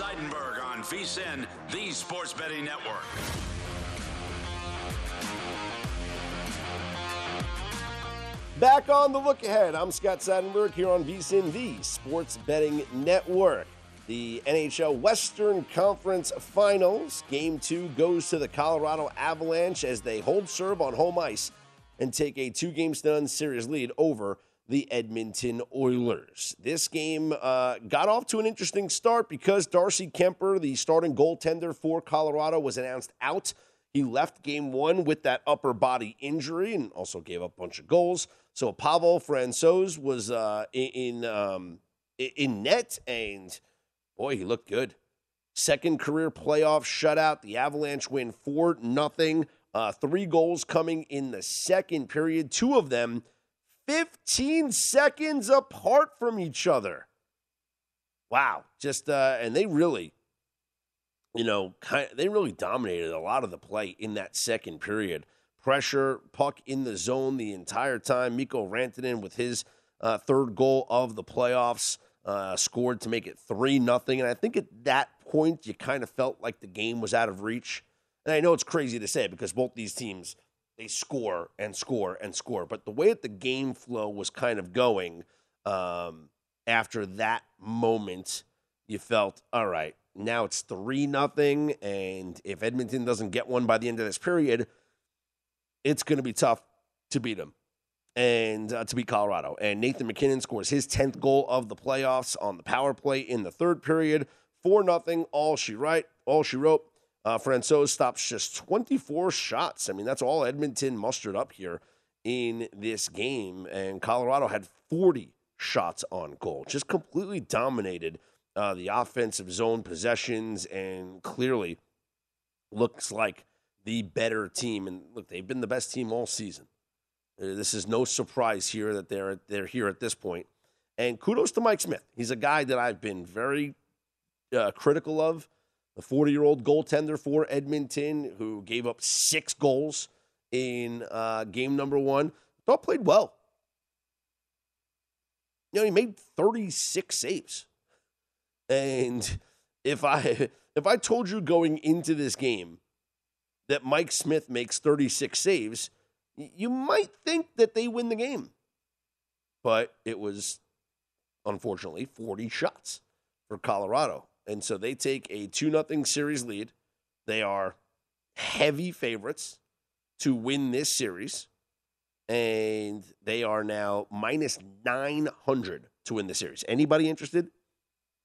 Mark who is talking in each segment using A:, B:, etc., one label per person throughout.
A: Seidenberg on VSIN, the Sports Betting Network.
B: Back on the look ahead. I'm Scott Seidenberg here on VSIN, the Sports Betting Network. The NHL Western Conference Finals. Game two goes to the Colorado Avalanche as they hold serve on home ice and take a two game stun series lead over the Edmonton Oilers. This game uh, got off to an interesting start because Darcy Kuemper, the starting goaltender for Colorado, was announced out. He left game one with that upper body injury and also gave up a bunch of goals. So Pavel Francouz was uh, in um, in net, and boy, he looked good. Second career playoff shutout. The Avalanche win four nothing. Uh, three goals coming in the second period. Two of them 15 seconds apart from each other. Wow. Just, uh, and they really, you know, kind of, they really dominated a lot of the play in that second period. Pressure, puck in the zone the entire time. Mikko Rantanen with his uh, third goal of the playoffs uh, scored to make it 3 nothing. And I think at that point, you kind of felt like the game was out of reach. And I know it's crazy to say because both these teams they score and score and score. But the way that the game flow was kind of going um, after that moment, you felt all right. Now it's three nothing, and if Edmonton doesn't get one by the end of this period, it's going to be tough to beat them and uh, to beat Colorado. And Nathan MacKinnon scores his tenth goal of the playoffs on the power play in the third period. Four nothing. All she write. All she wrote. Uh, Francouz stops just 24 shots. I mean, that's all Edmonton mustered up here in this game. And Colorado had 40 shots on goal, just completely dominated uh, the offensive zone possessions and clearly looks like the better team. And look, they've been the best team all season. Uh, this is no surprise here that they're they're here at this point. And kudos to Mike Smith. He's a guy that I've been very uh, critical of the 40 year old goaltender for Edmonton who gave up six goals in uh, game number one. Thought played well. You know, he made 36 saves. And if I if I told you going into this game that Mike Smith makes 36 saves, you might think that they win the game. But it was unfortunately 40 shots for Colorado. And so they take a 2 0 series lead. They are heavy favorites to win this series. And they are now minus 900 to win the series. Anybody interested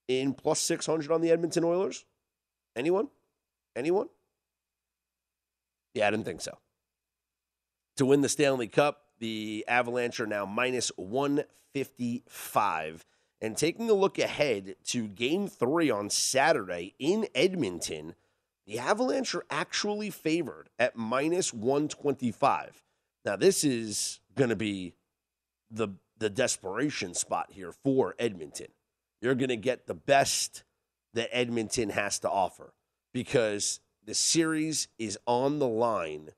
B: in plus 600 on the Edmonton Oilers? Anyone? Anyone? Yeah, I didn't think so. To win the Stanley Cup, the Avalanche are now minus 155. And taking a look ahead to game three on Saturday in Edmonton, the Avalanche are actually favored at minus 125. Now, this is going to be the, the desperation spot here for Edmonton. You're going to get the best that Edmonton has to offer because the series is on the line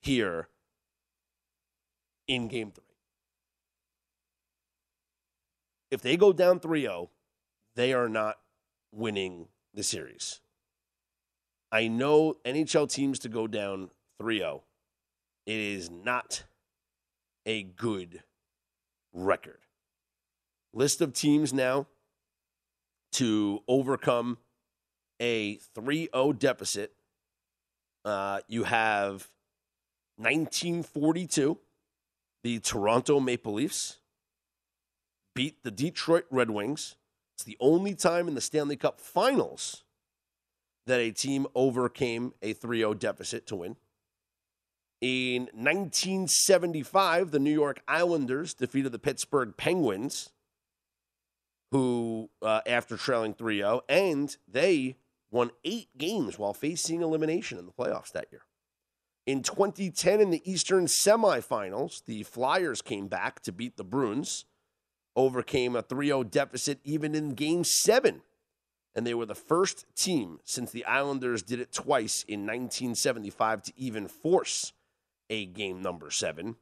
B: here in game three. If they go down 3 0, they are not winning the series. I know NHL teams to go down 3 0. It is not a good record. List of teams now to overcome a 3 0 deficit. Uh, you have 1942, the Toronto Maple Leafs beat the Detroit Red Wings. It's the only time in the Stanley Cup finals that a team overcame a 3 0 deficit to win. In 1975, the New York Islanders defeated the Pittsburgh Penguins, who, uh, after trailing 3 0, and they won eight games while facing elimination in the playoffs that year. In 2010, in the Eastern semifinals, the Flyers came back to beat the Bruins, overcame a 3 0 deficit even in game seven. And they were the first team since the Islanders did it twice in 1975 to even force a game number seven.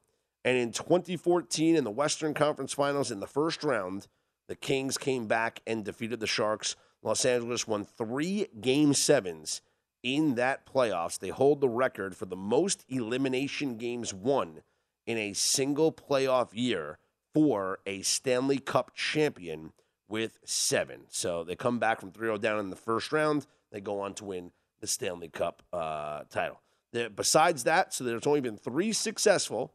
B: And in 2014, in the Western Conference Finals, in the first round, the Kings came back and defeated the Sharks. Los Angeles won three game sevens in that playoffs. They hold the record for the most elimination games won in a single playoff year for a Stanley Cup champion with seven. So they come back from 3 0 down in the first round. They go on to win the Stanley Cup uh, title. Besides that, so there's only been three successful.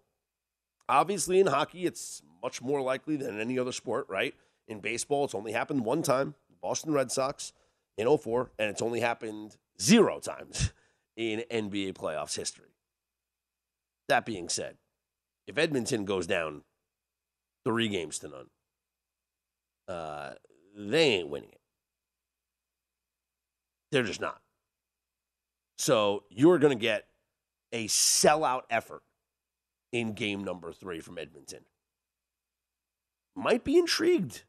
B: Obviously, in hockey, it's much more likely than any other sport, right? In baseball, it's only happened one time Boston Red Sox in 04, and it's only happened zero times in NBA playoffs history. That being said, if Edmonton goes down three games to none, uh, they ain't winning it. They're just not. So you're going to get a sellout effort in game number three from Edmonton. Might be intrigued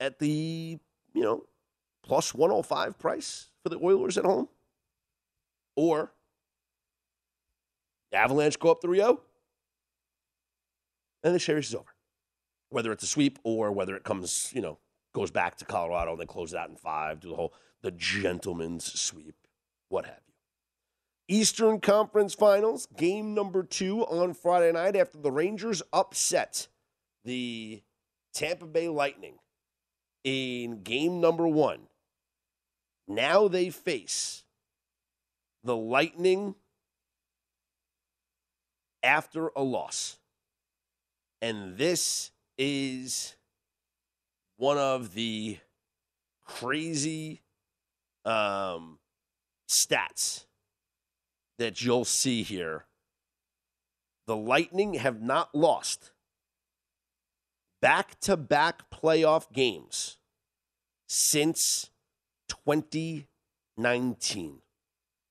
B: at the, you know, plus 105 price for the Oilers at home. Or Avalanche go up 3 0, and the series is over. Whether it's a sweep or whether it comes, you know, goes back to Colorado and then close it out in five, do the whole the gentleman's sweep what have you. Eastern Conference Finals, game number two on Friday night after the Rangers upset the Tampa Bay Lightning in game number one. Now they face the Lightning after a loss. And this is one of the crazy um, stats that you'll see here. The Lightning have not lost back to back playoff games since 2019.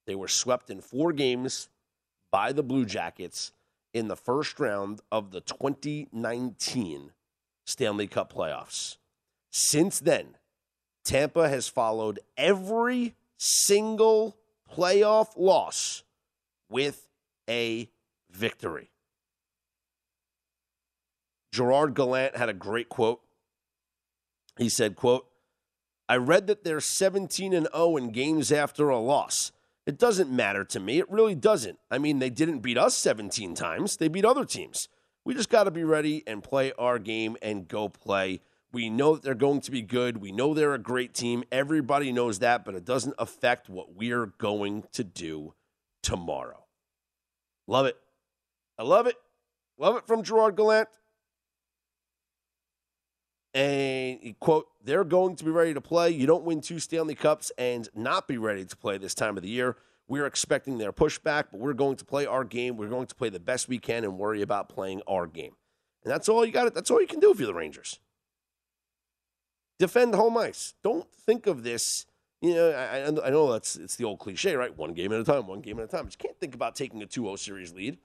B: They were swept in four games by the Blue Jackets in the first round of the 2019 Stanley Cup playoffs. Since then, Tampa has followed every single playoff loss with a victory. Gerard Gallant had a great quote. He said, quote, I read that they're 17 and 0 in games after a loss. It doesn't matter to me. It really doesn't. I mean, they didn't beat us 17 times. They beat other teams. We just got to be ready and play our game and go play we know that they're going to be good. We know they're a great team. Everybody knows that, but it doesn't affect what we're going to do tomorrow. Love it. I love it. Love it from Gerard Gallant. And eh, quote, they're going to be ready to play. You don't win two Stanley Cups and not be ready to play this time of the year. We're expecting their pushback, but we're going to play our game. We're going to play the best we can and worry about playing our game. And that's all you got. That's all you can do if you're the Rangers defend home ice. Don't think of this. You know, I, I know that's it's the old cliche, right? One game at a time, one game at a time. But you can't think about taking a 2-0 series lead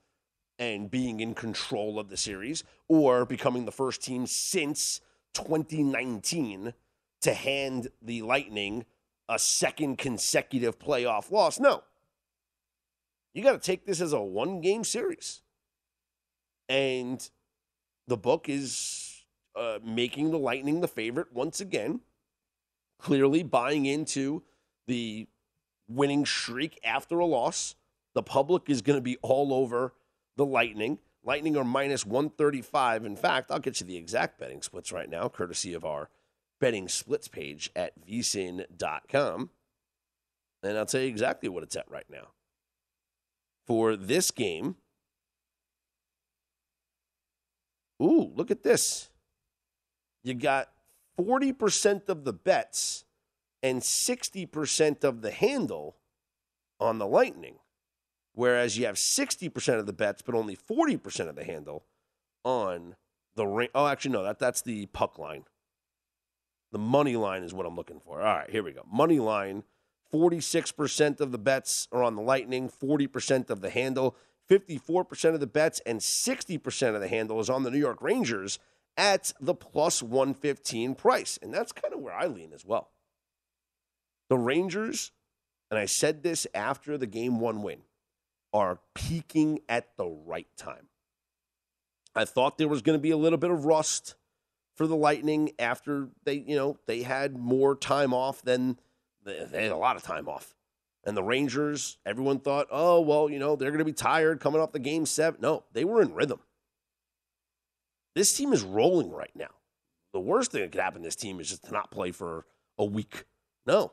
B: and being in control of the series or becoming the first team since 2019 to hand the Lightning a second consecutive playoff loss. No. You got to take this as a one game series. And the book is uh, making the Lightning the favorite once again, clearly buying into the winning streak after a loss. The public is going to be all over the Lightning. Lightning are minus 135. In fact, I'll get you the exact betting splits right now, courtesy of our betting splits page at vsin.com. And I'll tell you exactly what it's at right now. For this game, ooh, look at this. You got 40% of the bets and 60% of the handle on the Lightning, whereas you have 60% of the bets, but only 40% of the handle on the ring. Oh, actually, no, that, that's the puck line. The money line is what I'm looking for. All right, here we go. Money line 46% of the bets are on the Lightning, 40% of the handle, 54% of the bets, and 60% of the handle is on the New York Rangers at the plus 115 price. And that's kind of where I lean as well. The Rangers, and I said this after the game one win, are peaking at the right time. I thought there was going to be a little bit of rust for the Lightning after they, you know, they had more time off than they had a lot of time off. And the Rangers, everyone thought, oh, well, you know, they're going to be tired coming off the game seven. No, they were in rhythm. This team is rolling right now. The worst thing that could happen to this team is just to not play for a week. No,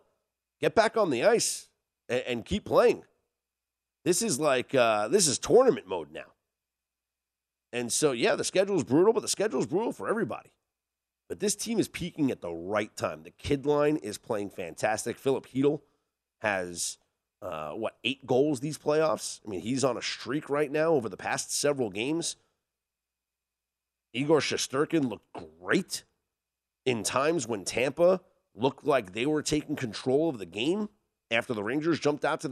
B: get back on the ice and, and keep playing. This is like, uh, this is tournament mode now. And so, yeah, the schedule is brutal, but the schedule is brutal for everybody. But this team is peaking at the right time. The kid line is playing fantastic. Filip Chytil has uh, what eight goals these playoffs. I mean, he's on a streak right now over the past several games. Igor Shesterkin looked great in times when Tampa looked like they were taking control of the game after the Rangers jumped out to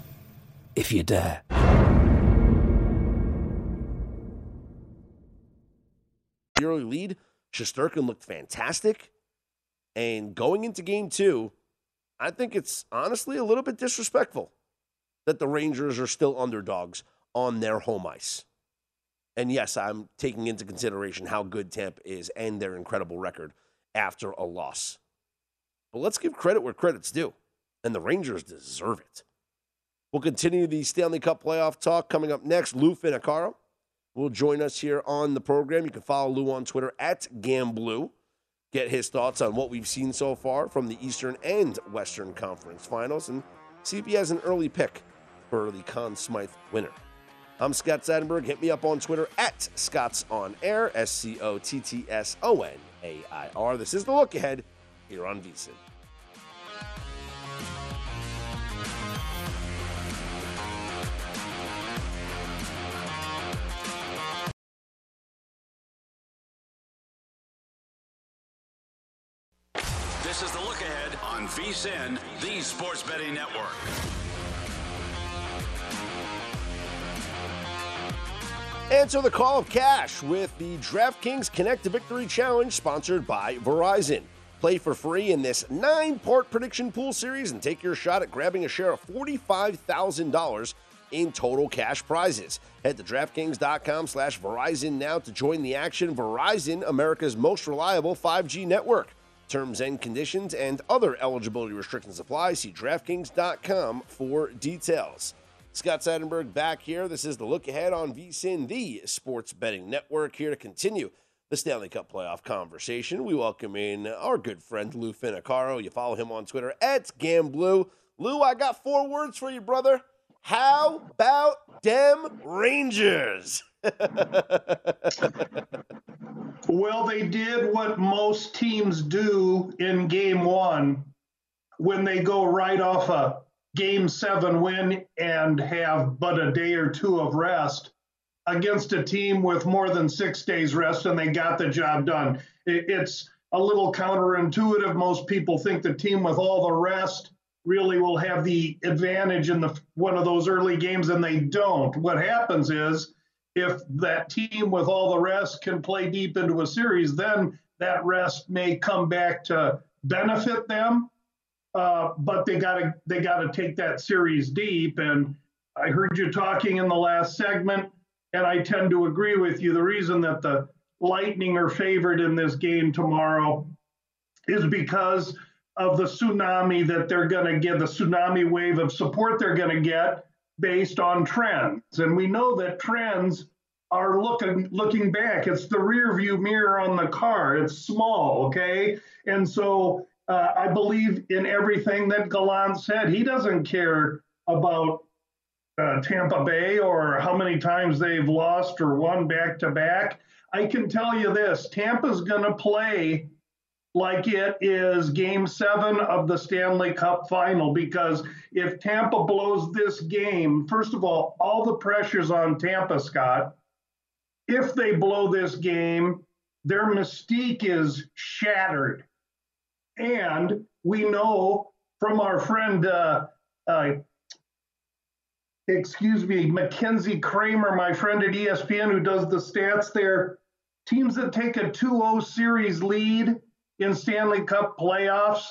C: if you dare.
B: early lead. Shesterkin looked fantastic. And going into game two, I think it's honestly a little bit disrespectful that the Rangers are still underdogs on their home ice. And yes, I'm taking into consideration how good Tampa is and their incredible record after a loss. But let's give credit where credit's due. And the Rangers deserve it. We'll continue the Stanley Cup playoff talk coming up next. Lou Finocchiaro will join us here on the program. You can follow Lou on Twitter at Gamblu. Get his thoughts on what we've seen so far from the Eastern and Western Conference finals and see if he has an early pick for the Conn Smythe winner. I'm Scott Seidenberg. Hit me up on Twitter at Scott's On Air, S C O T T S O N A I R. This is the look ahead here on VSIN.
A: On VSIN, the Sports Betting Network.
B: Answer the call of cash with the DraftKings Connect to Victory Challenge sponsored by Verizon. Play for free in this nine part prediction pool series and take your shot at grabbing a share of $45,000 in total cash prizes. Head to DraftKings.com slash Verizon now to join the action. Verizon, America's most reliable 5G network. Terms and conditions and other eligibility restrictions apply. See DraftKings.com for details. Scott Seidenberg back here. This is the look ahead on VSIN, the sports betting network, here to continue the Stanley Cup playoff conversation. We welcome in our good friend Lou Finocchiaro. You follow him on Twitter at Gamblu. Lou, I got four words for you, brother. How about them Rangers?
D: well, they did what most teams do in game one when they go right off a game seven win and have but a day or two of rest against a team with more than six days rest, and they got the job done. It's a little counterintuitive. Most people think the team with all the rest really will have the advantage in the one of those early games, and they don't. What happens is if that team with all the rest can play deep into a series, then that rest may come back to benefit them. Uh, but they got to they got to take that series deep. And I heard you talking in the last segment, and I tend to agree with you. The reason that the Lightning are favored in this game tomorrow is because of the tsunami that they're going to get, the tsunami wave of support they're going to get based on trends. And we know that trends are looking looking back. It's the rear view mirror on the car. It's small, okay? And so uh, I believe in everything that Gallant said. He doesn't care about uh, Tampa Bay or how many times they've lost or won back to back. I can tell you this Tampa's going to play like it is game seven of the Stanley Cup final because if Tampa blows this game, first of all, all the pressure's on Tampa, Scott. If they blow this game, their mystique is shattered. And we know from our friend, uh, uh, excuse me, Mackenzie Kraemer, my friend at ESPN who does the stats there, teams that take a 2 0 series lead in Stanley Cup playoffs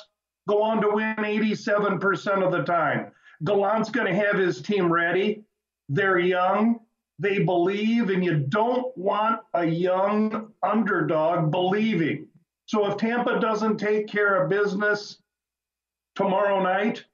D: go on to win 87% of the time. Gallant's going to have his team ready. They're young. They believe, and you don't want a young underdog believing. So if Tampa doesn't take care of business tomorrow night,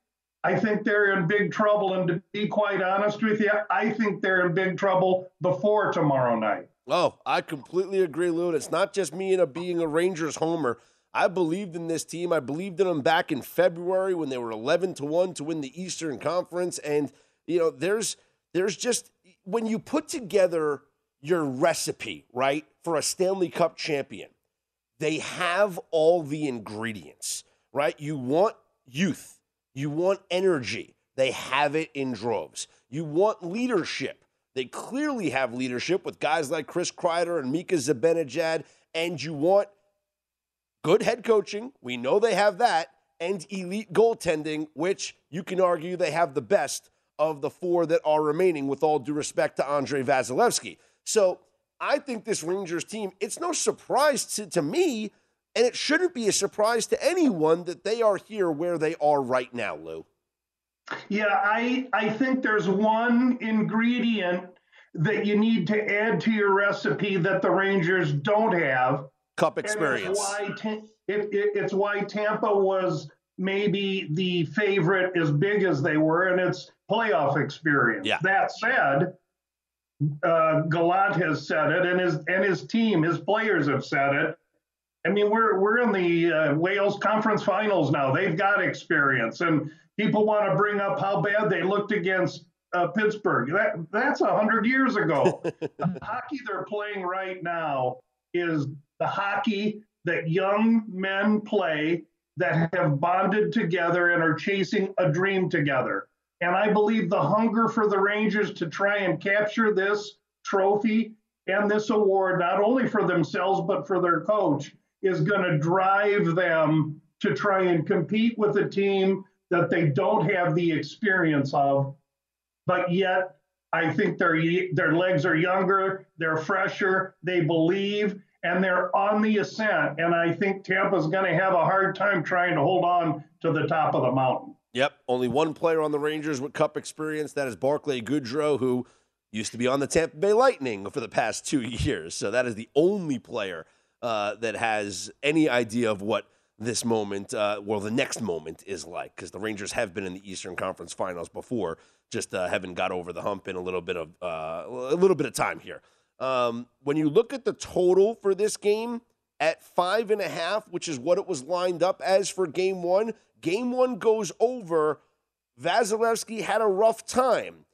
D: I think they're in big trouble. And to be quite honest with you, I think they're in big trouble before tomorrow night.
B: Oh, I completely agree, Lou. It's not just me in a, being a Rangers homer. I believed in this team. I believed in them back in February when they were 11 to 1 to win the Eastern Conference and you know, there's there's just when you put together your recipe, right, for a Stanley Cup champion, they have all the ingredients, right? You want youth, you want energy. They have it in droves. You want leadership. They clearly have leadership with guys like Chris Kreider and Mika Zibanejad, and you want good head coaching. We know they have that, and elite goaltending, which you can argue they have the best of the four that are remaining, with all due respect to Andrei Vasilevskiy. So I think this Rangers team, it's no surprise to, to me, and it shouldn't be a surprise to anyone that they are here where they are right now, Lou.
D: Yeah, I I think there's one ingredient that you need to add to your recipe that the Rangers don't have,
B: Cup experience.
D: It's why, it, it, it's why Tampa was maybe the favorite as big as they were, and it's playoff experience.
B: Yeah.
D: That said, uh, Gallant has said it, and his and his team, his players have said it. I mean, we're we're in the uh, Wales Conference Finals now. They've got experience, and people want to bring up how bad they looked against uh, Pittsburgh. That that's a hundred years ago. the hockey they're playing right now is the hockey that young men play that have bonded together and are chasing a dream together. And I believe the hunger for the Rangers to try and capture this trophy and this award, not only for themselves, but for their coach, is going to drive them to try and compete with a team that they don't have the experience of. But yet, I think their, their legs are younger, they're fresher, they believe, and they're on the ascent. And I think Tampa's going to have a hard time trying to hold on to the top of the mountain.
B: Yep, only one player on the Rangers with Cup experience. That is Barclay Goodrow, who used to be on the Tampa Bay Lightning for the past two years. So that is the only player uh, that has any idea of what this moment, uh, well, the next moment is like, because the Rangers have been in the Eastern Conference Finals before, just uh, haven't got over the hump in a little bit of uh, a little bit of time here. Um, when you look at the total for this game at five and a half, which is what it was lined up as for game one, game one goes over. Vasilevskiy had a rough time.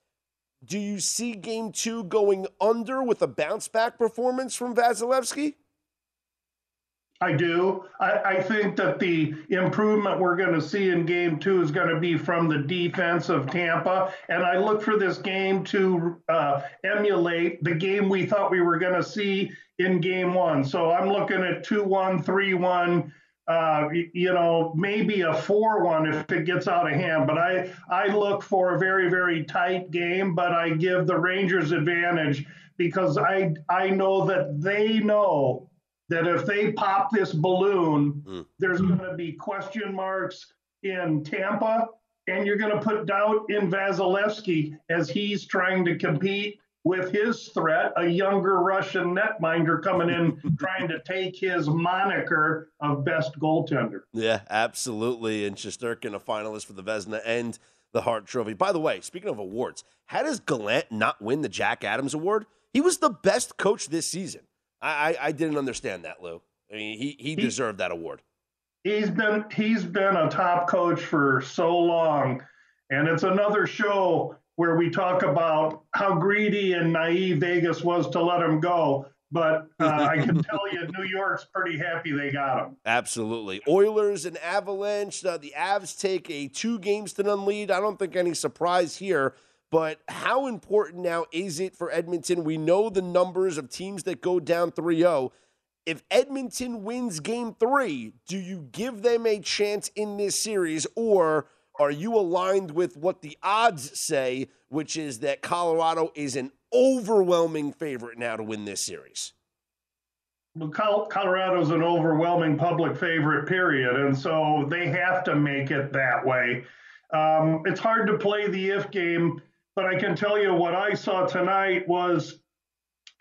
B: Do you see game two going under with a bounce back performance from Vasilevskiy?
D: I do. I, I, think that the improvement we're going to see in game two is going to be from the defense of Tampa. And I look for this game to uh, emulate the game we thought we were going to see in game one. So I'm looking at 2 1, 3 1. Uh, you know, maybe a 4 1 if it gets out of hand. But I, I look for a very, very tight game, but I give the Rangers advantage because I, I know that they know that if they pop this balloon, mm. there's going to be question marks in Tampa, and you're going to put doubt in Vasilevskiy as he's trying to compete with his threat, a younger Russian netminder coming in trying to take his moniker of best goaltender.
B: Yeah, absolutely. And Shesterkin, a finalist for the Vezina and the Hart Trophy. By the way, speaking of awards, how does Gallant not win the Jack Adams Award? He was the best coach this season. I, I, I didn't understand that, Lou. I mean, he, he deserved that award.
D: He's been he's been a top coach for so long, and it's another show where we talk about how greedy and naive Vegas was to let him go. But uh, I can tell you, New York's pretty happy they got him.
B: Absolutely. Oilers and Avalanche. Uh, the Avs take a two games to none lead. I don't think any surprise here. But how important now is it for Edmonton? We know the numbers of teams that go down 3 0. If Edmonton wins game three, do you give them a chance in this series, or are you aligned with what the odds say, which is that Colorado is an overwhelming favorite now to win this series?
D: Well, Colorado's an overwhelming public favorite, period. And so they have to make it that way. Um, it's hard to play the if game but I can tell you what I saw tonight was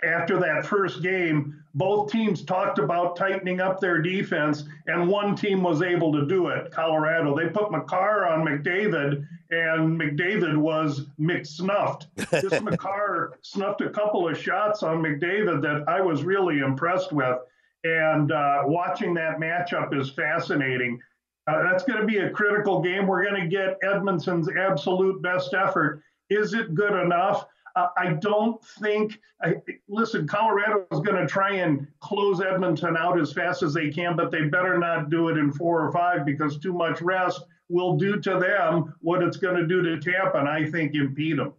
D: after that first game, both teams talked about tightening up their defense, and one team was able to do it Colorado. They put Makar on McDavid, and McDavid was McSnuffed. This Makar snuffed a couple of shots on McDavid that I was really impressed with. And uh, watching that matchup is fascinating. Uh, that's going to be a critical game. We're going to get Edmonton's absolute best effort. Is it good enough? Uh, I don't think. I, listen, Colorado is going to try and close Edmonton out as fast as they can, but they better not do it in four or five because too much rest will do to them what it's going to do to Tampa, and I think impede them.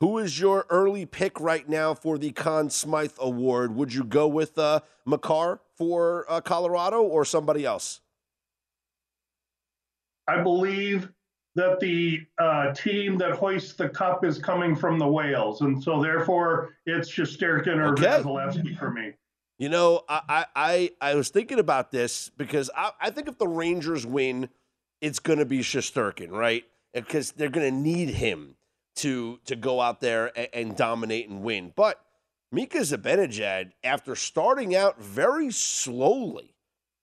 B: Who is your early pick right now for the Conn Smythe Award? Would you go with uh, Makar for uh, Colorado or somebody else?
D: I believe that the uh, team that hoists the cup is coming from the Wales, and so therefore it's Shesterkin or okay. For me.
B: You know, I, I I was thinking about this because I, I think if the Rangers win, it's going to be Shesterkin, right? Because they're going to need him to to go out there and, and dominate and win. But Mika Zibanejad, after starting out very slowly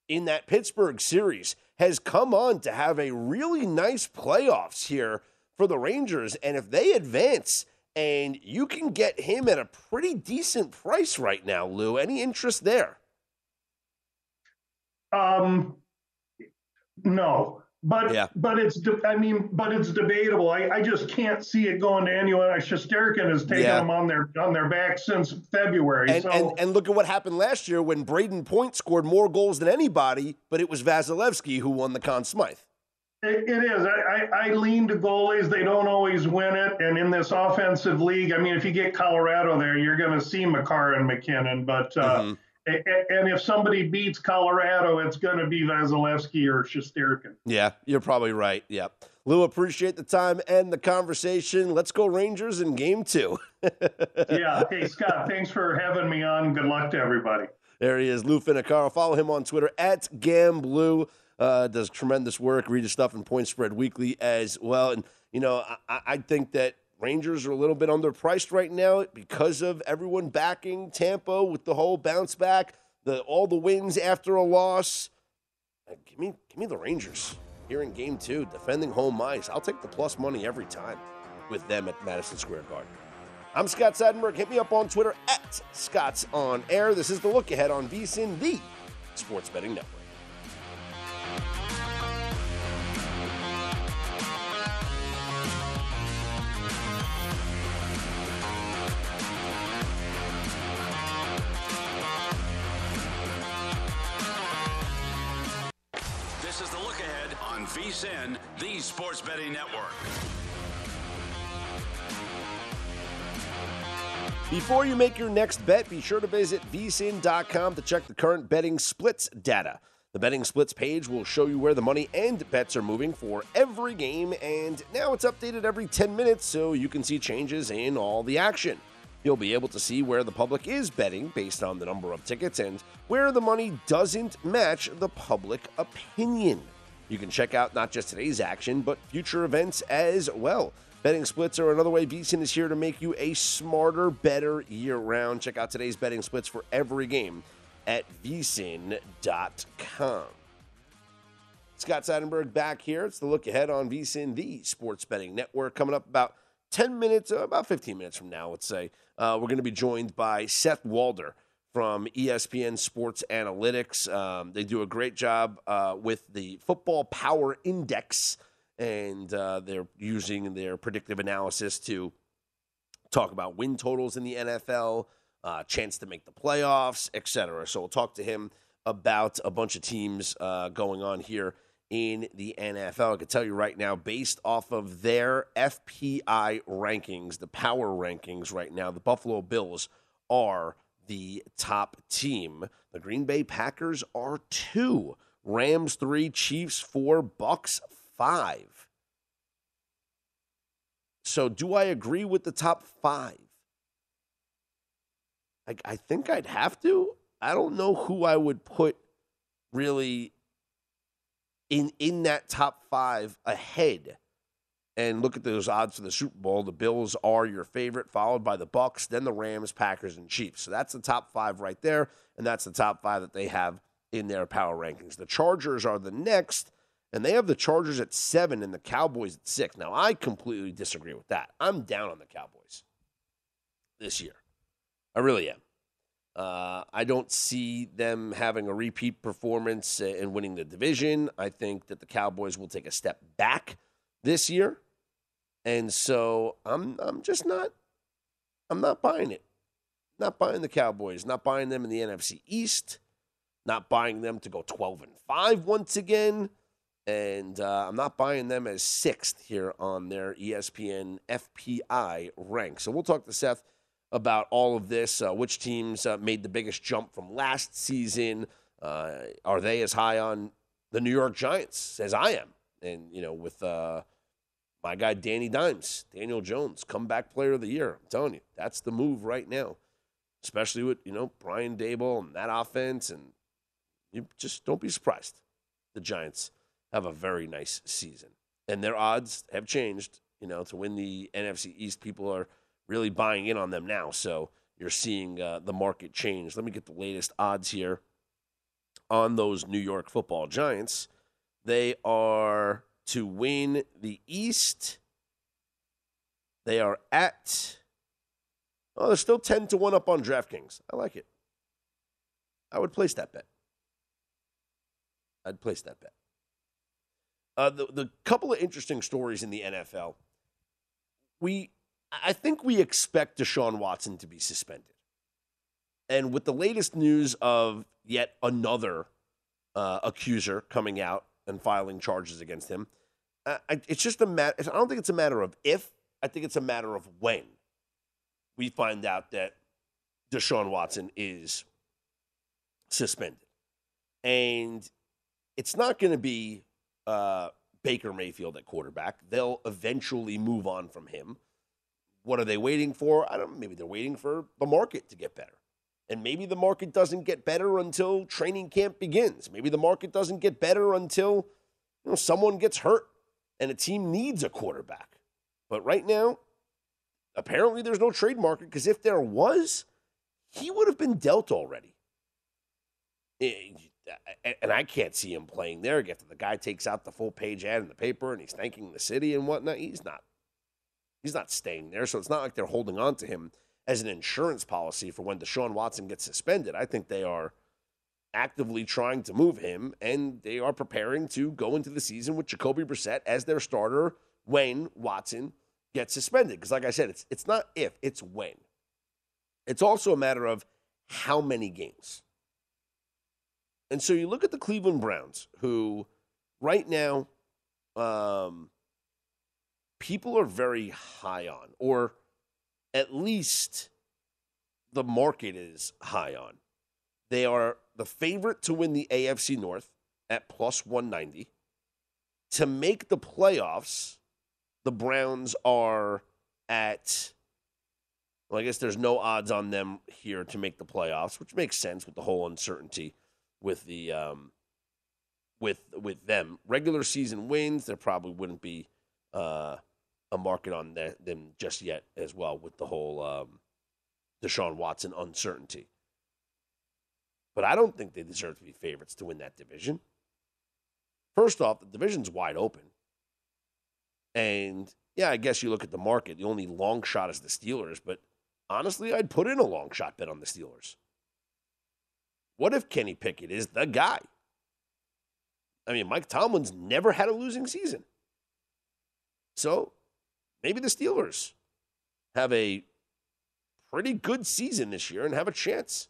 B: in that Pittsburgh series, has come on to have a really nice playoffs here for the Rangers. And if they advance and you can get him at a pretty decent price right now, Lou, any interest there?
D: Um, no. But yeah. but it's I mean but it's debatable. I, I just can't see it going to anyone. Shesterkin has taken yeah. them on their on their back since February.
B: And,
D: so.
B: and, and look at what happened last year when Brayden Point scored more goals than anybody, but it was Vasilevskiy who won the Conn Smythe.
D: It, it is. I, I, I, lean to goalies. They don't always win it. And in this offensive league, I mean, if you get Colorado there, you're going to see Makar and MacKinnon. But uh, mm-hmm. And if somebody beats Colorado, it's going to be Vasilevskiy or Shesterkin.
B: Yeah, you're probably right. Yeah. Lou, appreciate the time and the conversation. Let's go Rangers in game two.
D: yeah. Hey, Scott, thanks for having me on. Good luck to everybody.
B: There he is, Lou Finocchiaro. Follow him on Twitter at GamBlue. Uh, does tremendous work. Read his stuff in Point Spread Weekly as well. And, you know, I, I think that Rangers are a little bit underpriced right now because of everyone backing Tampa with the whole bounce back, the all the wins after a loss. Uh, give me, give me the Rangers here in Game Two, defending home ice. I'll take the plus money every time with them at Madison Square Garden. I'm Scott Seidenberg. Hit me up on Twitter at Scott's On Air. This is the look ahead on VSIN, the Sports Betting Network.
A: VSIN, the Sports Betting Network.
B: Before you make your next bet, be sure to visit vsin.com to check the current betting splits data. The betting splits page will show you where the money and bets are moving for every game, and now it's updated every 10 minutes so you can see changes in all the action. You'll be able to see where the public is betting based on the number of tickets and where the money doesn't match the public opinion. You can check out not just today's action, but future events as well. Betting splits are another way VSIN is here to make you a smarter, better year round. Check out today's betting splits for every game at vsin.com. Scott Seidenberg back here. It's the look ahead on VSIN, the sports betting network. Coming up about 10 minutes, uh, about 15 minutes from now, let's say, uh, we're going to be joined by Seth Walder from ESPN Sports Analytics. Um, they do a great job uh, with the Football Power Index and uh, they're using their predictive analysis to talk about win totals in the NFL, uh, chance to make the playoffs, etc. So we'll talk to him about a bunch of teams uh, going on here in the NFL. I can tell you right now, based off of their FPI rankings, the power rankings right now, the Buffalo Bills are the top team. The Green Bay Packers are two. Rams three, Chiefs four, Bucs five. So, do I agree with the top five? I, I think I'd have to. I don't know who I would put really in in that top five ahead. And look at those odds for the Super Bowl. The Bills are your favorite, followed by the Bucs, then the Rams, Packers, and Chiefs. So that's the top five right there, and that's the top five that they have in their power rankings. The Chargers are the next, and they have the Chargers at seven and the Cowboys at six. Now, I completely disagree with that. I'm down on the Cowboys this year. I really am. Uh, I don't see them having a repeat performance and winning the division. I think that the Cowboys will take a step back this year, and so I'm I'm just not I'm not buying it. Not buying the Cowboys. Not buying them in the NFC East. Not buying them to go 12 and five once again and uh, I'm not buying them as sixth here on their ESPN FPI rank. So we'll talk to Seth about all of this. Uh, which teams uh, made the biggest jump from last season? Uh, are they as high on the New York Giants as I am? And you know, with uh, my guy Danny Dimes, Daniel Jones, comeback player of the year. I'm telling you, that's the move right now, especially with you know Brian Daboll and that offense. And you just don't be surprised. The Giants have a very nice season. And their odds have changed, you know, to win the NFC East. People are really buying in on them now. So you're seeing uh, the market change. Let me get the latest odds here on those New York football giants. They are to win the East. They are at, oh, they're still 10 to 1 up on DraftKings. I like it. I would place that bet. I'd place that bet. Uh, the the couple of interesting stories in the NFL. We, I think we expect Deshaun Watson to be suspended, and with the latest news of yet another uh, accuser coming out and filing charges against him, uh, it's just a matter. I don't think it's a matter of if. I think it's a matter of when we find out that Deshaun Watson is suspended, and it's not going to be uh, Baker Mayfield at quarterback. They'll eventually move on from him. What are they waiting for? I don't. Maybe they're waiting for the market to get better. And maybe the market doesn't get better until training camp begins. Maybe the market doesn't get better until you know, someone gets hurt and a team needs a quarterback. But right now, apparently there's no trade market because if there was, he would have been dealt already. Eh, and I can't see him playing there after the guy takes out the full page ad in the paper and he's thanking the city and whatnot. He's not. He's not staying there, so it's not like they're holding on to him as an insurance policy for when Deshaun Watson gets suspended. I think they are actively trying to move him, and they are preparing to go into the season with Jacoby Brissett as their starter when Watson gets suspended. Because, like I said, it's it's not if, it's when. It's also a matter of how many games. And so you look at the Cleveland Browns, who right now, um, people are very high on, or at least the market is high on. They are the favorite to win the AFC North at plus 190. To make the playoffs, the Browns are at, well, I guess there's no odds on them here to make the playoffs, which makes sense with the whole uncertainty with the um, with with them. Regular season wins, there probably wouldn't be uh, a market on that, them just yet as well with the whole um, Deshaun Watson uncertainty. But I don't think they deserve to be favorites to win that division. First off, the division's wide open. And yeah, I guess you look at the market, the only long shot is the Steelers, but honestly, I'd put in a long shot bet on the Steelers. What if Kenny Pickett is the guy? I mean, Mike Tomlin's never had a losing season. So maybe the Steelers have a pretty good season this year and have a chance.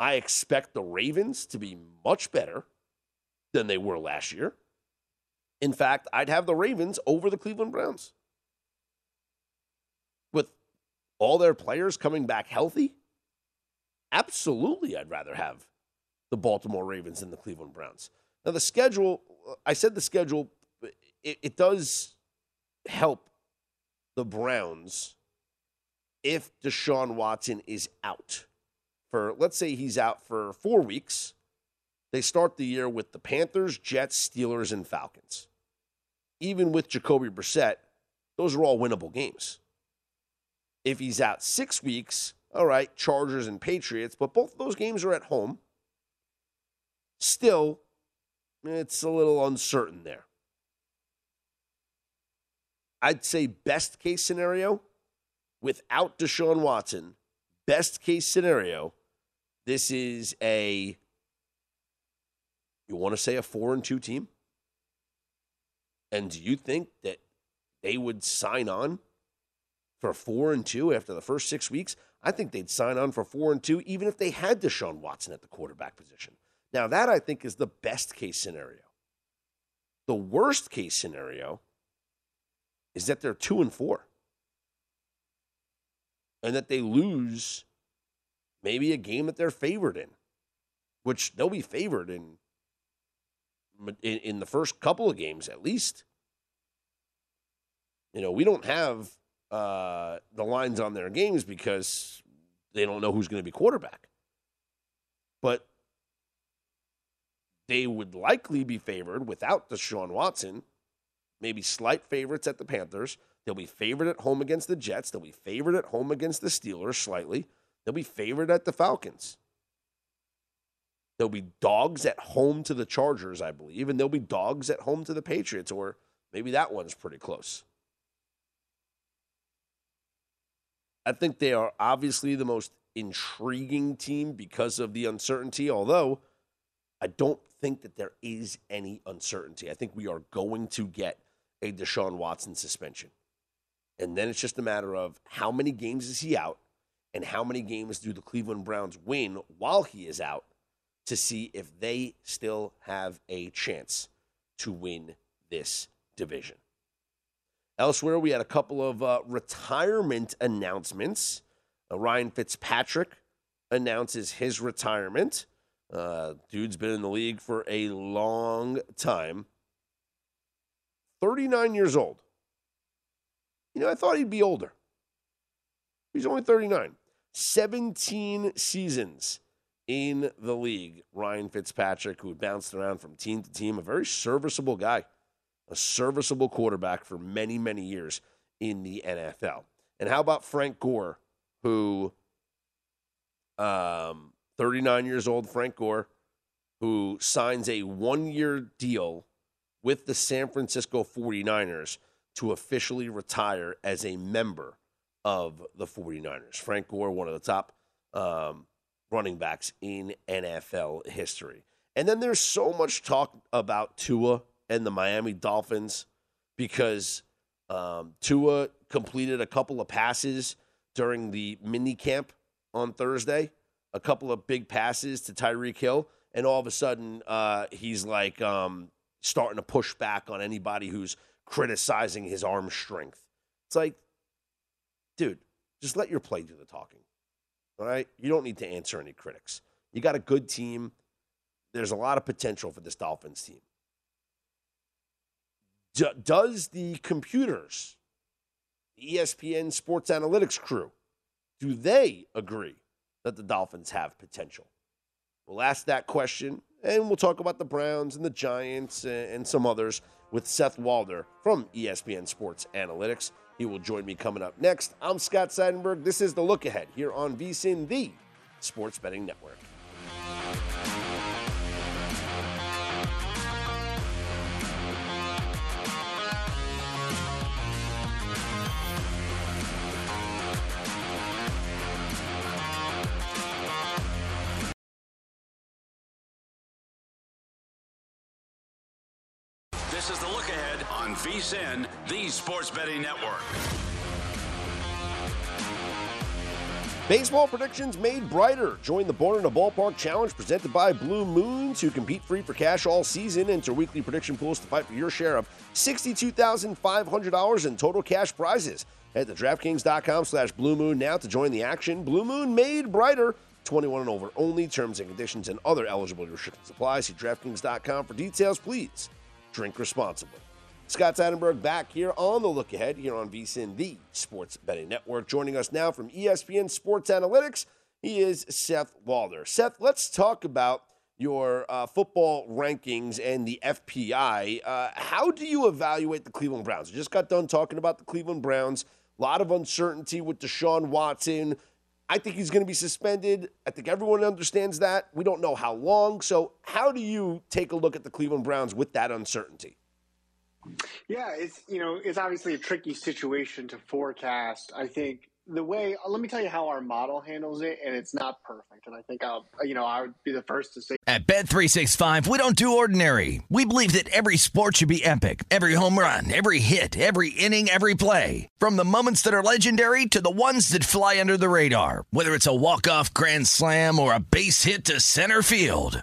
B: I expect the Ravens to be much better than they were last year. In fact, I'd have the Ravens over the Cleveland Browns. With all their players coming back healthy, absolutely I'd rather have the Baltimore Ravens than the Cleveland Browns. Now, the schedule, I said the schedule, it, it does help the Browns if Deshaun Watson is out for, let's say he's out for four weeks. They start the year with the Panthers, Jets, Steelers, and Falcons. Even with Jacoby Brissett, those are all winnable games. If he's out six weeks, all right, Chargers and Patriots, but both of those games are at home. Still, it's a little uncertain there. I'd say best case scenario, without Deshaun Watson, best case scenario, this is a you want to say a four and two team? And do you think that they would sign on for four and two after the first six weeks? I think they'd sign on for four and two, even if they had Deshaun Watson at the quarterback position. Now, that I think is the best case scenario. The worst case scenario is that they're two and four and that they lose maybe a game that they're favored in, which they'll be favored in in, in the first couple of games at least. You know, we don't have uh, the lines on their games because they don't know who's going to be quarterback. But they would likely be favored without Deshaun Watson, maybe slight favorites at the Panthers. They'll be favored at home against the Jets. They'll be favored at home against the Steelers slightly. They'll be favored at the Falcons. There'll be dogs at home to the Chargers, I believe, and there'll be dogs at home to the Patriots, or maybe that one's pretty close. I think they are obviously the most intriguing team because of the uncertainty, although I don't think that there is any uncertainty. I think we are going to get a Deshaun Watson suspension. And then it's just a matter of how many games is he out and how many games do the Cleveland Browns win while he is out to see if they still have a chance to win this division. Elsewhere, we had a couple of uh, retirement announcements. Uh, Ryan Fitzpatrick announces his retirement. Uh, dude's been in the league for a long time. 39 years old. You know, I thought he'd be older. He's only 39. 17 seasons in the league. Ryan Fitzpatrick, who bounced around from team to team, a very serviceable guy, a serviceable quarterback for many, many years in the NFL. And how about Frank Gore, who um, 39 years old, Frank Gore, who signs a one year deal with the San Francisco 49ers to officially retire as a member of the 49ers. Frank Gore, one of the top um, running backs in NFL history. And then there's so much talk about Tua and the Miami Dolphins because um, Tua completed a couple of passes during the mini camp on Thursday a couple of big passes to Tyreek Hill, and all of a sudden uh, he's like um, starting to push back on anybody who's criticizing his arm strength. It's like, dude, just let your play do the talking. All right? You don't need to answer any critics. You got a good team. There's a lot of potential for this Dolphins team. D- does the computers, the ESPN Sports Analytics crew, do they agree that the Dolphins have potential? We'll ask that question, and we'll talk about the Browns and the Giants and some others with Seth Walder from ESPN Sports Analytics. He will join me coming up next. I'm Scott Seidenberg. This is the look ahead here on VSIN, the Sports Betting Network.
A: This is the look ahead on VSIN, Sports Betting Network.
B: Baseball predictions made brighter. Join the Born in a Ballpark Challenge presented by Blue Moons, who compete free for cash all season. Enter weekly prediction pools to fight for your share of $62,500 in total cash prizes. Head to DraftKings.com slash Blue Moon now to join the action. Blue Moon made brighter. 21 and over only. Terms and conditions and other eligible restrictions apply. See DraftKings.com for details. Please drink responsibly. Scott Seidenberg back here on the look ahead here on VSIN, the Sports Betting Network. Joining us now from ESPN Sports Analytics, he is Seth Walder. Seth, let's talk about your uh, football rankings and the FPI. Uh, how do you evaluate the Cleveland Browns? We just got done talking about the Cleveland Browns. A lot of uncertainty with Deshaun Watson. I think he's going to be suspended. I think everyone understands that. We don't know how long. So, how do you take a look at the Cleveland Browns with that uncertainty?
E: Yeah, it's you know it's obviously a tricky situation to forecast. I think the way let me tell you how our model handles it, and it's not perfect. And I think I'll you know I would be the first to say
F: At Bet365, we don't do ordinary. We believe that every sport should be epic. Every home run, every hit, every inning, every play. From the moments that are legendary to the ones that fly under the radar. Whether it's a walk-off grand slam or a base hit to center field.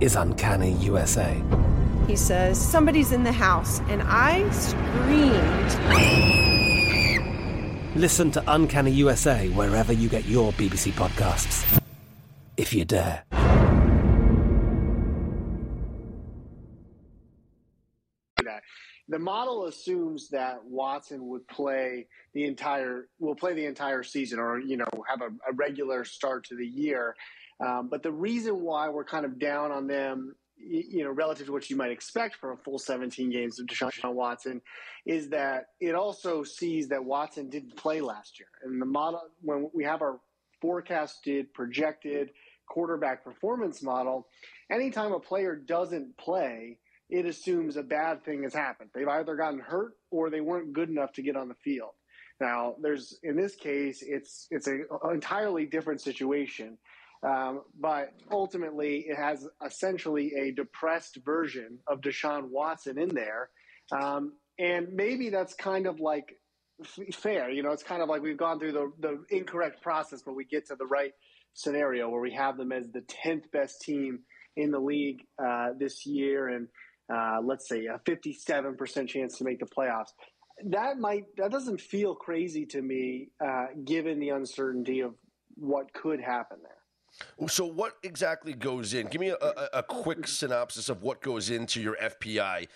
C: is Uncanny USA.
G: He says, Somebody's in the house. And I screamed.
C: Listen to Uncanny USA wherever you get your BBC podcasts, if you dare.
E: that. The model assumes that Watson would play the entire will play the entire season, or you know have a, a regular start to the year. Um, but the reason why we're kind of down on them, you know, relative to what you might expect for a full 17 games of Deshaun Watson, is that it also sees that Watson didn't play last year, and the model when we have our forecasted projected quarterback performance model, anytime a player doesn't play it assumes a bad thing has happened. They've either gotten hurt or they weren't good enough to get on the field. Now, there's in this case, it's it's an entirely different situation, um, but ultimately, it has essentially a depressed version of Deshaun Watson in there, um, and maybe that's kind of like fair. You know, it's kind of like we've gone through the the incorrect process, but we get to the right scenario where we have them as the tenth best team in the league uh, this year, and uh, let's say a 57% chance to make the playoffs. That might that doesn't feel crazy to me, uh, given the uncertainty of what could happen there.
B: So, what exactly goes in? Give me a, a, a quick synopsis of what goes into your FPI.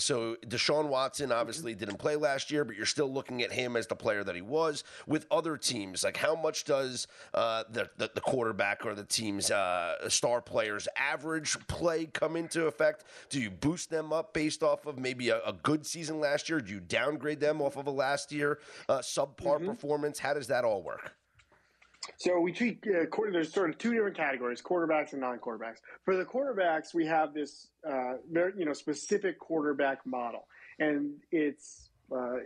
B: So, Deshaun Watson obviously didn't play last year, but you're still looking at him as the player that he was. With other teams, like how much does uh, the, the the quarterback or the team's uh, star players' average play come into effect? Do you boost them up based off of maybe a, a good season last year? Do you downgrade them off of a last year uh, subpar performance? How does that all work?
E: So we treat uh, quarter, there's sort of two different categories: quarterbacks and non-quarterbacks. For the quarterbacks, we have this uh, very, you know specific quarterback model, and it's uh,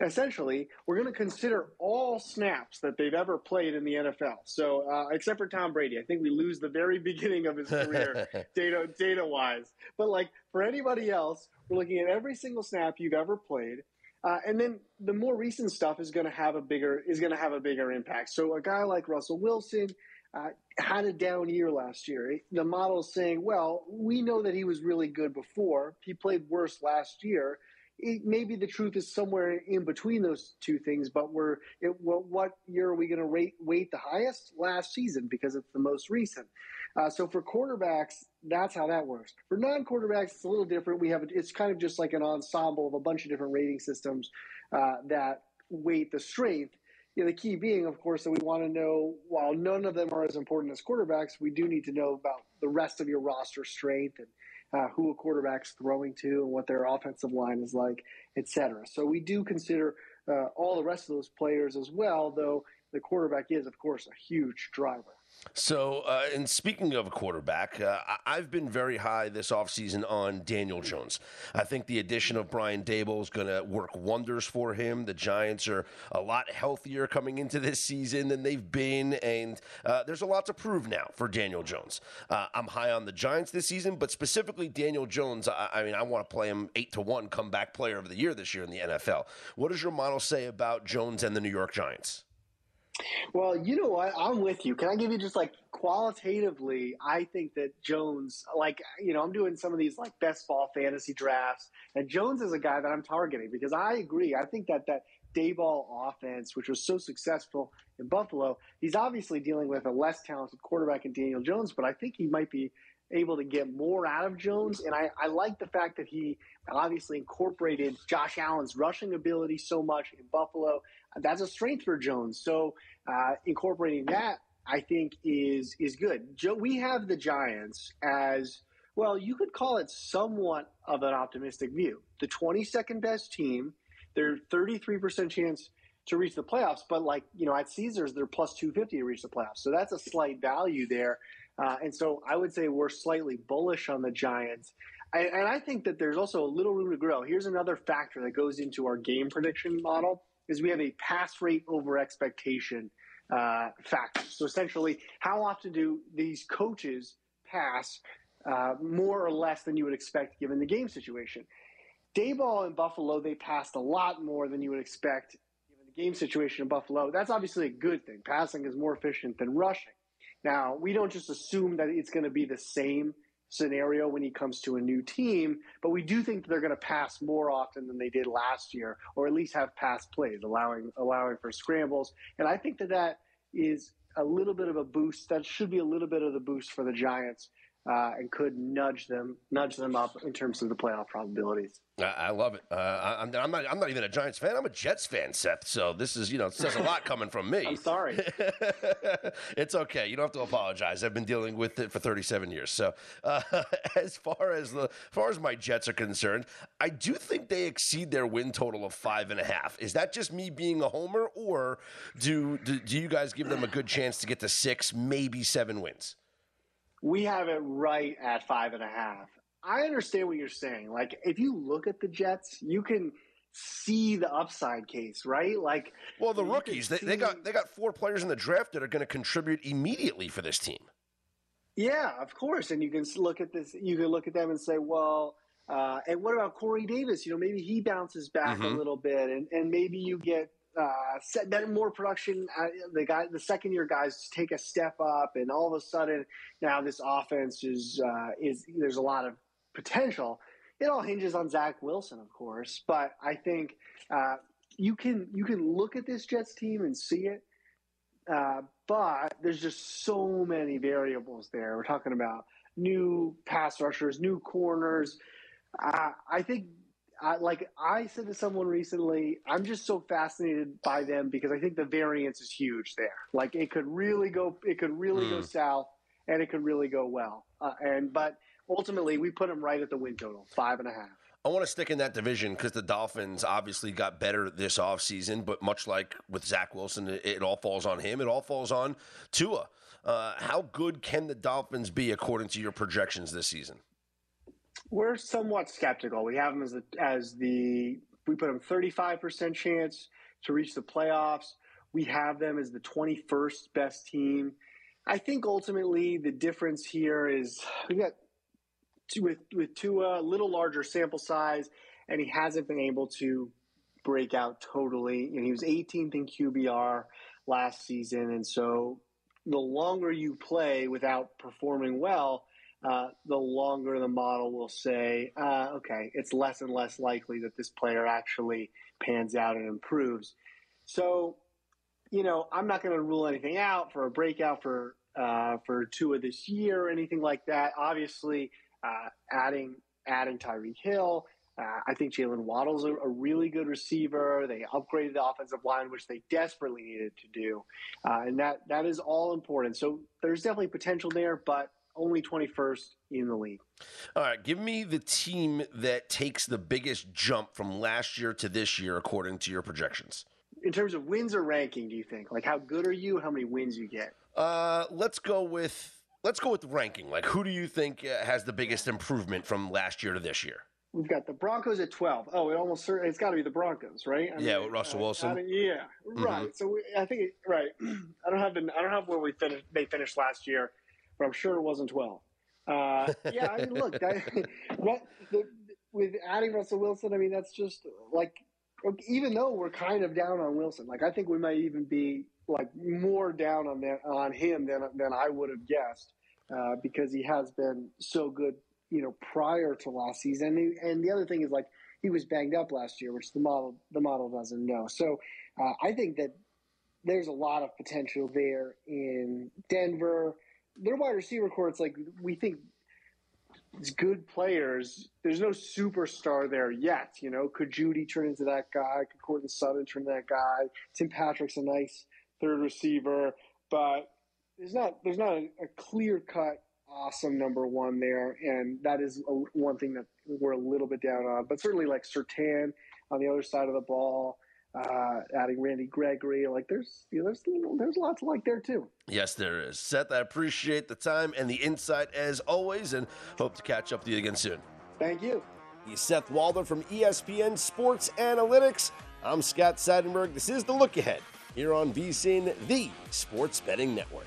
E: essentially we're going to consider all snaps that they've ever played in the NFL. So uh, except for Tom Brady, I think we lose the very beginning of his career data data wise. But like for anybody else, we're looking at every single snap you've ever played. Uh, and then the more recent stuff is going to have a bigger is going to have a bigger impact. So a guy like Russell Wilson uh, had a down year last year. The model is saying, well, we know that he was really good before. He played worse last year. It, maybe the truth is somewhere in between those two things, but we're it, well, what year are we going to rate weight the highest? Last season because it's the most recent. Uh, so for quarterbacks, that's how that works. For non-quarterbacks, it's a little different. We have it's kind of just like an ensemble of a bunch of different rating systems uh, that weight the strength. You know, the key being, of course, that we want to know. While none of them are as important as quarterbacks, we do need to know about the rest of your roster strength and uh, who a quarterback's throwing to and what their offensive line is like, et cetera. So we do consider uh, all the rest of those players as well, though the quarterback is, of course, a huge driver.
B: So, uh, and speaking of a quarterback, uh, I've been very high this offseason on Daniel Jones. I think the addition of Brian Daboll is going to work wonders for him. The Giants are a lot healthier coming into this season than they've been, and uh, there's a lot to prove now for Daniel Jones. Uh, I'm high on the Giants this season, but specifically Daniel Jones. I, I mean, I want to play him eight to one comeback player of the year this year in the NFL. What does your model say about Jones and the New York Giants?
E: Well, you know what? I'm with you. Can I give you just like qualitatively? I think that Jones, like, you know, I'm doing some of these like best ball fantasy drafts, and Jones is a guy that I'm targeting because I agree. I think that that Daboll offense, which was so successful in Buffalo, he's obviously dealing with a less talented quarterback in Daniel Jones, but I think he might be able to get more out of Jones. And I, I like the fact that he obviously incorporated Josh Allen's rushing ability so much in Buffalo that's a strength for Jones. So uh, incorporating that, I think, is is good. Joe, we have the Giants as well. You could call it somewhat of an optimistic view. The 22nd best team. They're 33% chance to reach the playoffs, but like you know, at Caesars, they're plus 250 to reach the playoffs. So that's a slight value there. Uh, and so I would say we're slightly bullish on the Giants. I, and I think that there's also a little room to grow. Here's another factor that goes into our game prediction model is we have a pass rate over expectation uh, factor. So essentially, how often do these coaches pass uh, more or less than you would expect given the game situation? Daboll in Buffalo, they passed a lot more than you would expect given the game situation in Buffalo. That's obviously a good thing. Passing is more efficient than rushing. Now, we don't just assume that it's going to be the same scenario when he comes to a new team, but we do think they're going to pass more often than they did last year, or at least have pass plays, allowing allowing for scrambles. And I think that that is a little bit of a boost. That should be a little bit of the boost for the Giants uh, and could nudge them nudge them up in terms of the playoff probabilities.
B: I love it. Uh, I, am not. I'm not even a Giants fan. I'm a Jets fan, Seth. So this is, you know, says a lot coming from me.
E: I'm sorry.
B: it's okay. You don't have to apologize. I've been dealing with it for 37 years. So uh, as far as the, as far as my Jets are concerned, I do think they exceed their win total of five and a half. Is that just me being a homer, or do do, do you guys give them a good chance to get to six, maybe seven wins?
E: We have it right at five and a half. I understand what you're saying. Like, if you look at the Jets, you can see the upside case, right? Like,
B: well, the rookies they, they got they got four players in the draft that are going to contribute immediately for this team.
E: Yeah, of course, and you can look at this. You can look at them and say, well, uh, and what about Corey Davis? You know, maybe he bounces back mm-hmm. a little bit, and, and maybe you get uh, set, more production. Uh, the guy, the second year guys take a step up, and all of a sudden now this offense is uh, is there's a lot of potential. It all hinges on Zach Wilson, of course, but I think uh, you can you can look at this Jets team and see it. Uh, but there's just so many variables there. We're talking about new pass rushers, new corners. Uh, I think, I, like I said to someone recently, I'm just so fascinated by them because I think the variance is huge there. Like it could really go, it could really mm. go hmm. south, and it could really go well. Uh, and but ultimately we put them right at the win total, five and a half.
B: I want to stick in that division because the Dolphins obviously got better this offseason, but much like with Zach Wilson, it, it all falls on him. It all falls on Tua. Uh, how good can the Dolphins be according to your projections this season?
E: We're somewhat skeptical. We have them as the, as the we put them 35% chance to reach the playoffs. We have them as the 21st best team. I think ultimately the difference here is we got with with Tua a little larger sample size, and he hasn't been able to break out totally. And he was 18th in QBR last season, and so the longer you play without performing well, uh, the longer the model will say, uh, okay, it's less and less likely that this player actually pans out and improves. So, you know, I'm not going to rule anything out for a breakout for uh, for Tua this year or anything like that. Obviously, uh, adding adding Tyreek Hill. Uh, I think Jaylen Waddle's a, a, really good receiver. They upgraded the offensive line, which they desperately needed to do, uh, and that that is all important. So there's definitely potential there, but only 21st in the league.
B: All right, give me the team that takes the biggest jump from last year to this year, according to your projections.
E: In terms of wins or ranking, do you think? Like, how good are you? How many wins you get?
B: Uh, let's go with let's go with ranking. Like, who do you think uh, has the biggest improvement from last year to this year?
E: We've got the Broncos at 12. Oh, it almost certainly it's got to be the Broncos, right?
B: I yeah, mean, Russell uh, Wilson.
E: yeah, mm-hmm. right. So we, I think right. I don't have the I don't have where we finished. They finished last year, but I'm sure it wasn't 12. Uh, yeah, I mean, look, that, the, with adding Russell Wilson, I mean, that's just like even though we're kind of down on Wilson, like I think we might even be like more down on that on him than than I would have guessed uh, because he has been so good, you know, prior to last season. And, and the other thing is like he was banged up last year, which the model the model doesn't know. So uh, I think that there's a lot of potential there in Denver. Their wide receiver corps, it's like we think it's good players. There's no superstar there yet. You know, could Jeudy turn into that guy? Could Courtland Sutton turn into that guy? Tim Patrick's a nice third receiver, but there's not there's not a, a clear cut awesome number one there, and that is a, one thing that we're a little bit down on. But certainly, like Surtain on the other side of the ball, uh, adding Randy Gregory, like there's you know, there's there's lots like there too.
B: Yes, there is. Seth, I appreciate the time and the insight as always, and hope to catch up with you again soon.
E: Thank you.
B: He's Seth Walder from ESPN Sports Analytics. I'm Scott Seidenberg. This is the Look Ahead here on VSIN, the Sports Betting Network.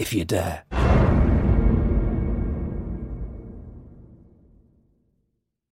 C: if you dare.